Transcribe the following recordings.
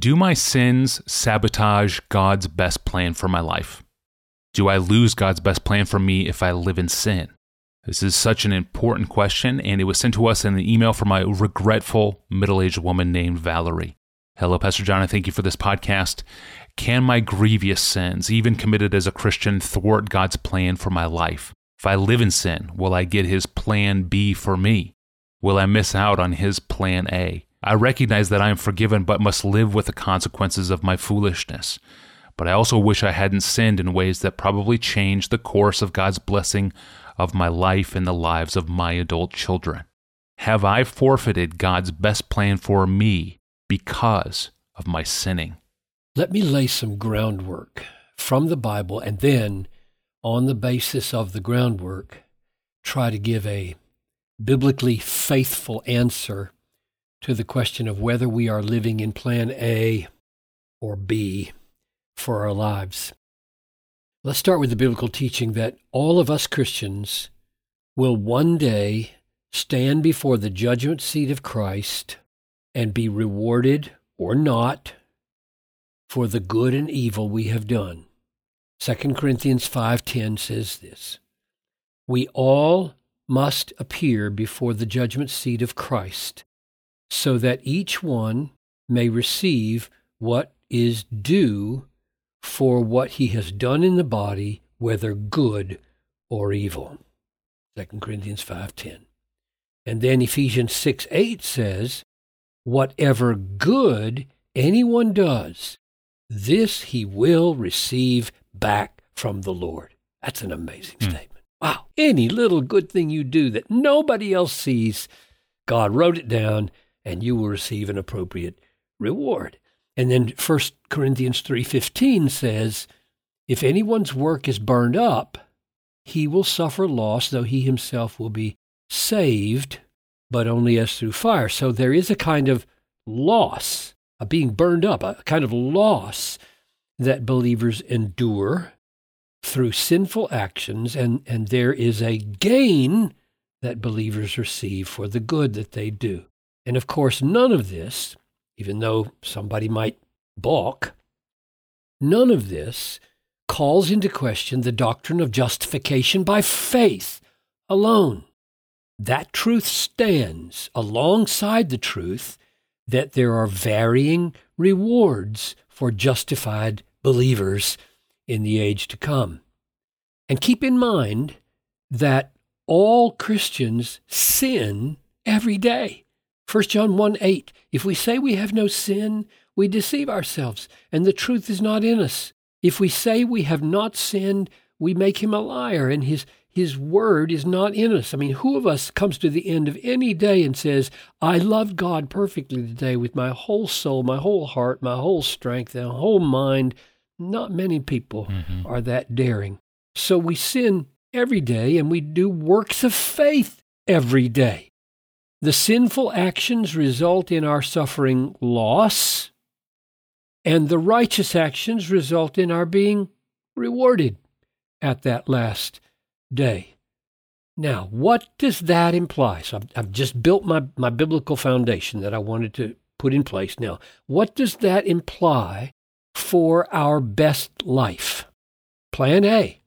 Do my sins sabotage God's best plan for my life? Do I lose God's best plan for me if I live in sin? This is such an important question, and it was sent to us in an email from a regretful middle aged woman named Valerie. Hello, Pastor John, and thank you for this podcast. Can my grievous sins, even committed as a Christian, thwart God's plan for my life? If I live in sin, will I get his plan B for me? Will I miss out on his plan A? I recognize that I am forgiven but must live with the consequences of my foolishness. But I also wish I hadn't sinned in ways that probably changed the course of God's blessing of my life and the lives of my adult children. Have I forfeited God's best plan for me because of my sinning? Let me lay some groundwork from the Bible and then, on the basis of the groundwork, try to give a biblically faithful answer to the question of whether we are living in plan A or B for our lives. Let's start with the biblical teaching that all of us Christians will one day stand before the judgment seat of Christ and be rewarded or not for the good and evil we have done. 2 Corinthians 5:10 says this. We all must appear before the judgment seat of Christ, so that each one may receive what is due for what he has done in the body, whether good or evil. 2 Corinthians 5:10. And then Ephesians 6 8 says, Whatever good anyone does, this he will receive back from the Lord. That's an amazing mm. statement. Wow. Any little good thing you do that nobody else sees, God wrote it down and you will receive an appropriate reward. And then 1 Corinthians 3:15 says, if anyone's work is burned up, he will suffer loss though he himself will be saved, but only as through fire. So there is a kind of loss a being burned up, a kind of loss that believers endure through sinful actions, and, and there is a gain that believers receive for the good that they do. And of course, none of this, even though somebody might balk, none of this calls into question the doctrine of justification by faith alone. That truth stands alongside the truth that there are varying rewards for justified believers in the age to come. And keep in mind that all Christians sin every day. 1 John 1 8. If we say we have no sin, we deceive ourselves, and the truth is not in us. If we say we have not sinned, we make him a liar, and his his word is not in us. I mean, who of us comes to the end of any day and says, I loved God perfectly today with my whole soul, my whole heart, my whole strength, and whole mind? Not many people mm-hmm. are that daring. So we sin every day and we do works of faith every day. The sinful actions result in our suffering loss, and the righteous actions result in our being rewarded at that last day. Now, what does that imply? So I've, I've, just built my, my biblical foundation that I wanted to put in place. Now, what does that imply for our best life? Plan A,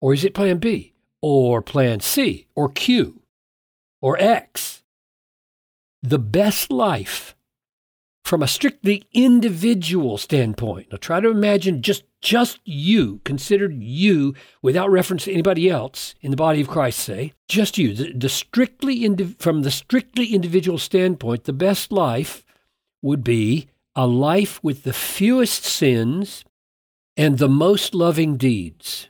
or is it plan B, or plan C, or Q, or X? The best life from a strictly individual standpoint. Now try to imagine just just you, considered you without reference to anybody else in the body of Christ, say, just you, the, the strictly indi- from the strictly individual standpoint, the best life would be a life with the fewest sins and the most loving deeds.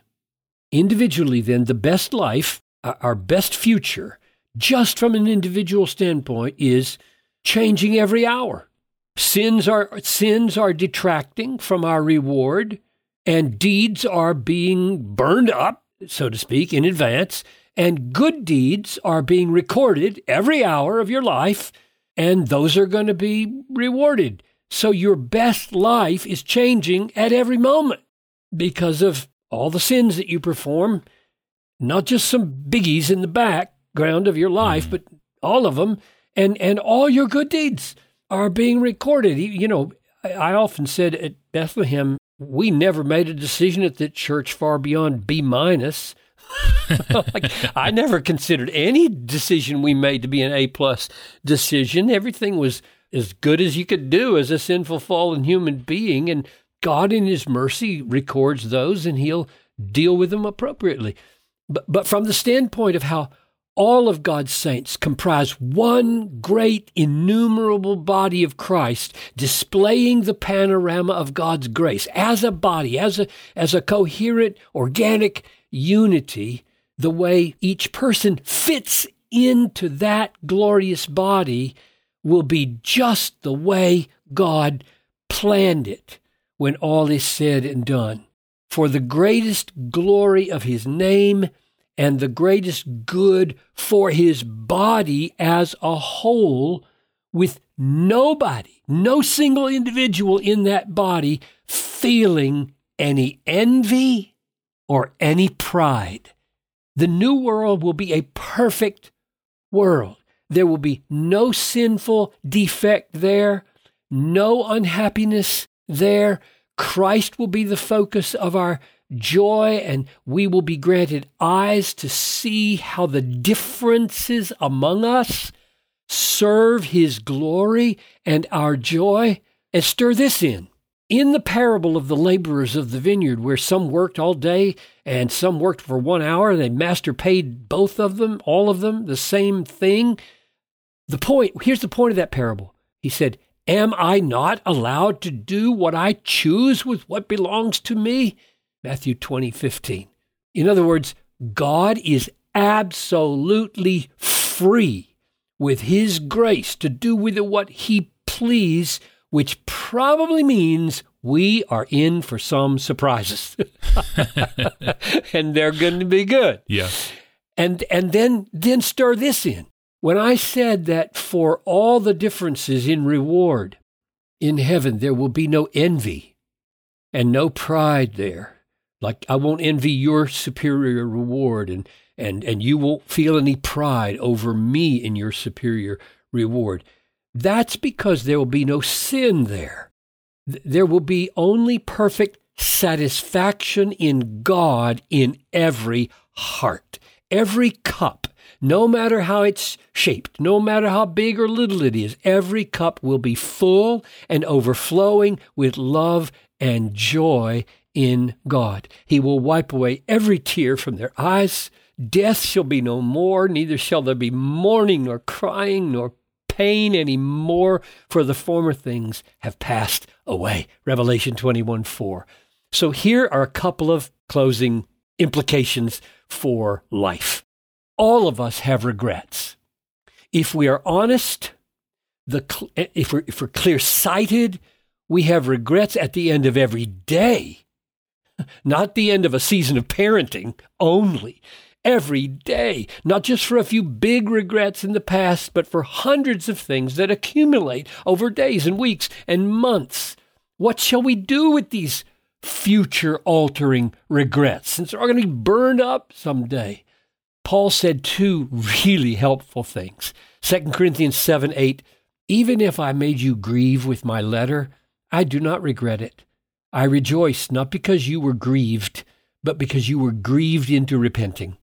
Individually, then, the best life, our best future, just from an individual standpoint, is changing every hour. Sins are, sins are detracting from our reward, and deeds are being burned up, so to speak, in advance, and good deeds are being recorded every hour of your life, and those are going to be rewarded. So your best life is changing at every moment because of all the sins that you perform, not just some biggies in the background of your life, but all of them, and, and all your good deeds are being recorded. You know, I often said at Bethlehem, we never made a decision at the church far beyond B minus. like, I never considered any decision we made to be an A plus decision. Everything was as good as you could do as a sinful fallen human being, and God in His mercy records those, and He'll deal with them appropriately. But but from the standpoint of how all of God's saints comprise one great innumerable body of Christ, displaying the panorama of God's grace as a body, as a, as a coherent, organic unity, the way each person fits into that glorious body will be just the way God planned it when all is said and done. For the greatest glory of his name and the greatest good for his body as a whole, with nobody, no single individual in that body feeling any envy or any pride. The new world will be a perfect world. There will be no sinful defect there, no unhappiness there. Christ will be the focus of our joy, and we will be granted eyes to see how the differences among us serve his glory and our joy. And stir this in. In the parable of the laborers of the vineyard, where some worked all day and some worked for one hour, and the master paid both of them, all of them, the same thing. The point, here's the point of that parable. He said, Am I not allowed to do what I choose with what belongs to me? Matthew 20, 15. In other words, God is absolutely free with His grace to do with it what He please, which probably means we are in for some surprises. and they're going to be good. Yeah. And and then then stir this in. When I said that for all the differences in reward in heaven there will be no envy and no pride there like I won't envy your superior reward and and and you won't feel any pride over me in your superior reward. That's because there will be no sin there. There will be only perfect satisfaction in God in every heart. Every cup, no matter how it's shaped, no matter how big or little it is, every cup will be full and overflowing with love and joy in God. He will wipe away every tear from their eyes. Death shall be no more, neither shall there be mourning, nor crying, nor pain any more, for the former things have passed away. Revelation 21 4. So here are a couple of closing implications for life. All of us have regrets. If we are honest, the, eh, if we're, if we're clear sighted, we have regrets at the end of every day not the end of a season of parenting only. Every day, not just for a few big regrets in the past, but for hundreds of things that accumulate over days and weeks and months. What shall we do with these future altering regrets since they're all going to be burned up someday? Paul said two really helpful things. 2 Corinthians 7 8, even if I made you grieve with my letter, I do not regret it I rejoice not because you were grieved, but because you were grieved into repenting.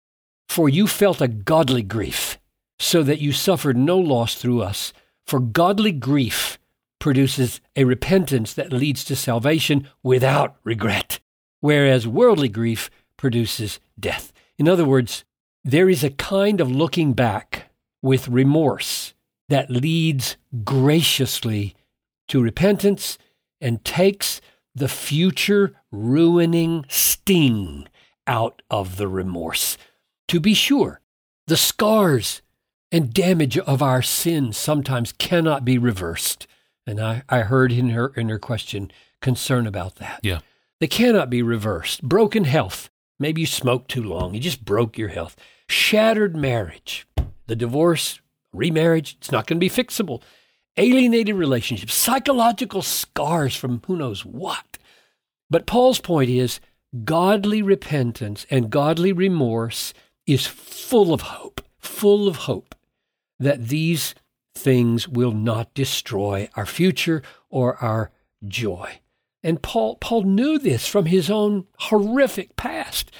For you felt a godly grief, so that you suffered no loss through us. For godly grief produces a repentance that leads to salvation without regret, whereas worldly grief produces death. In other words, there is a kind of looking back with remorse that leads graciously to repentance and takes the future ruining sting out of the remorse. To be sure, the scars and damage of our sins sometimes cannot be reversed. And I, I heard in her in her question concern about that. Yeah. They cannot be reversed. Broken health. Maybe you smoked too long. You just broke your health. Shattered marriage. The divorce, remarriage, it's not going to be fixable alienated relationships, psychological scars from who knows what. But Paul's point is godly repentance and godly remorse is full of hope, full of hope that these things will not destroy our future or our joy. And Paul, Paul knew this from his own horrific past.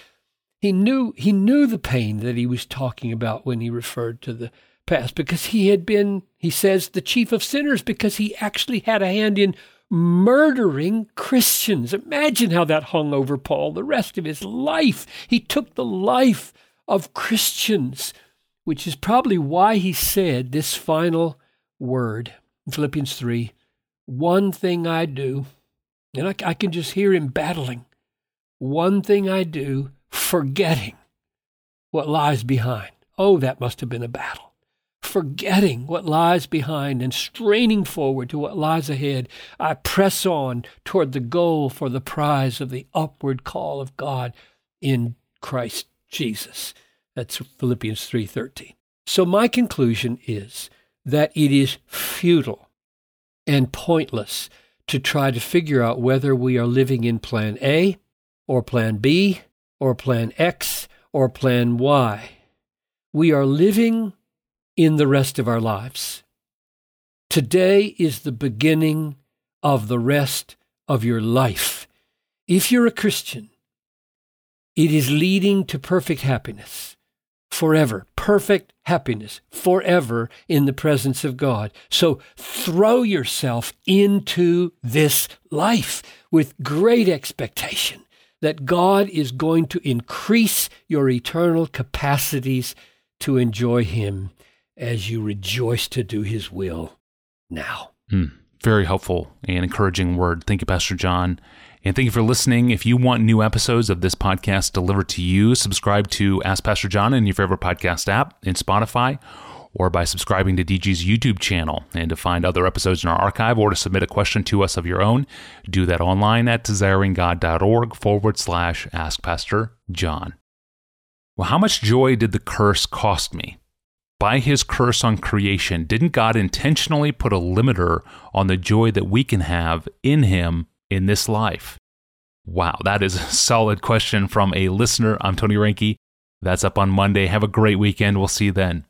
He knew, he knew the pain that he was talking about when he referred to the past because he had been, he says, the chief of sinners because he actually had a hand in murdering Christians. Imagine how that hung over Paul the rest of his life. He took the life of Christians, which is probably why he said this final word in Philippians 3 One thing I do, and I, I can just hear him battling. One thing I do, forgetting what lies behind. Oh, that must have been a battle. Forgetting what lies behind and straining forward to what lies ahead, I press on toward the goal for the prize of the upward call of God in Christ Jesus. That's Philippians 3:13. So my conclusion is that it is futile and pointless to try to figure out whether we are living in plan A or plan B or plan X or plan Y. We are living in the rest of our lives. Today is the beginning of the rest of your life. If you're a Christian, it is leading to perfect happiness forever, perfect happiness forever in the presence of God. So throw yourself into this life with great expectation that God is going to increase your eternal capacities to enjoy Him as you rejoice to do His will now. Hmm. Very helpful and encouraging word. Thank you, Pastor John. And thank you for listening. If you want new episodes of this podcast delivered to you, subscribe to Ask Pastor John in your favorite podcast app in Spotify or by subscribing to DG's YouTube channel. And to find other episodes in our archive or to submit a question to us of your own, do that online at desiringgod.org forward slash Ask Pastor John. Well, how much joy did the curse cost me? By his curse on creation, didn't God intentionally put a limiter on the joy that we can have in him in this life? Wow, that is a solid question from a listener. I'm Tony Reinke. That's up on Monday. Have a great weekend. We'll see you then.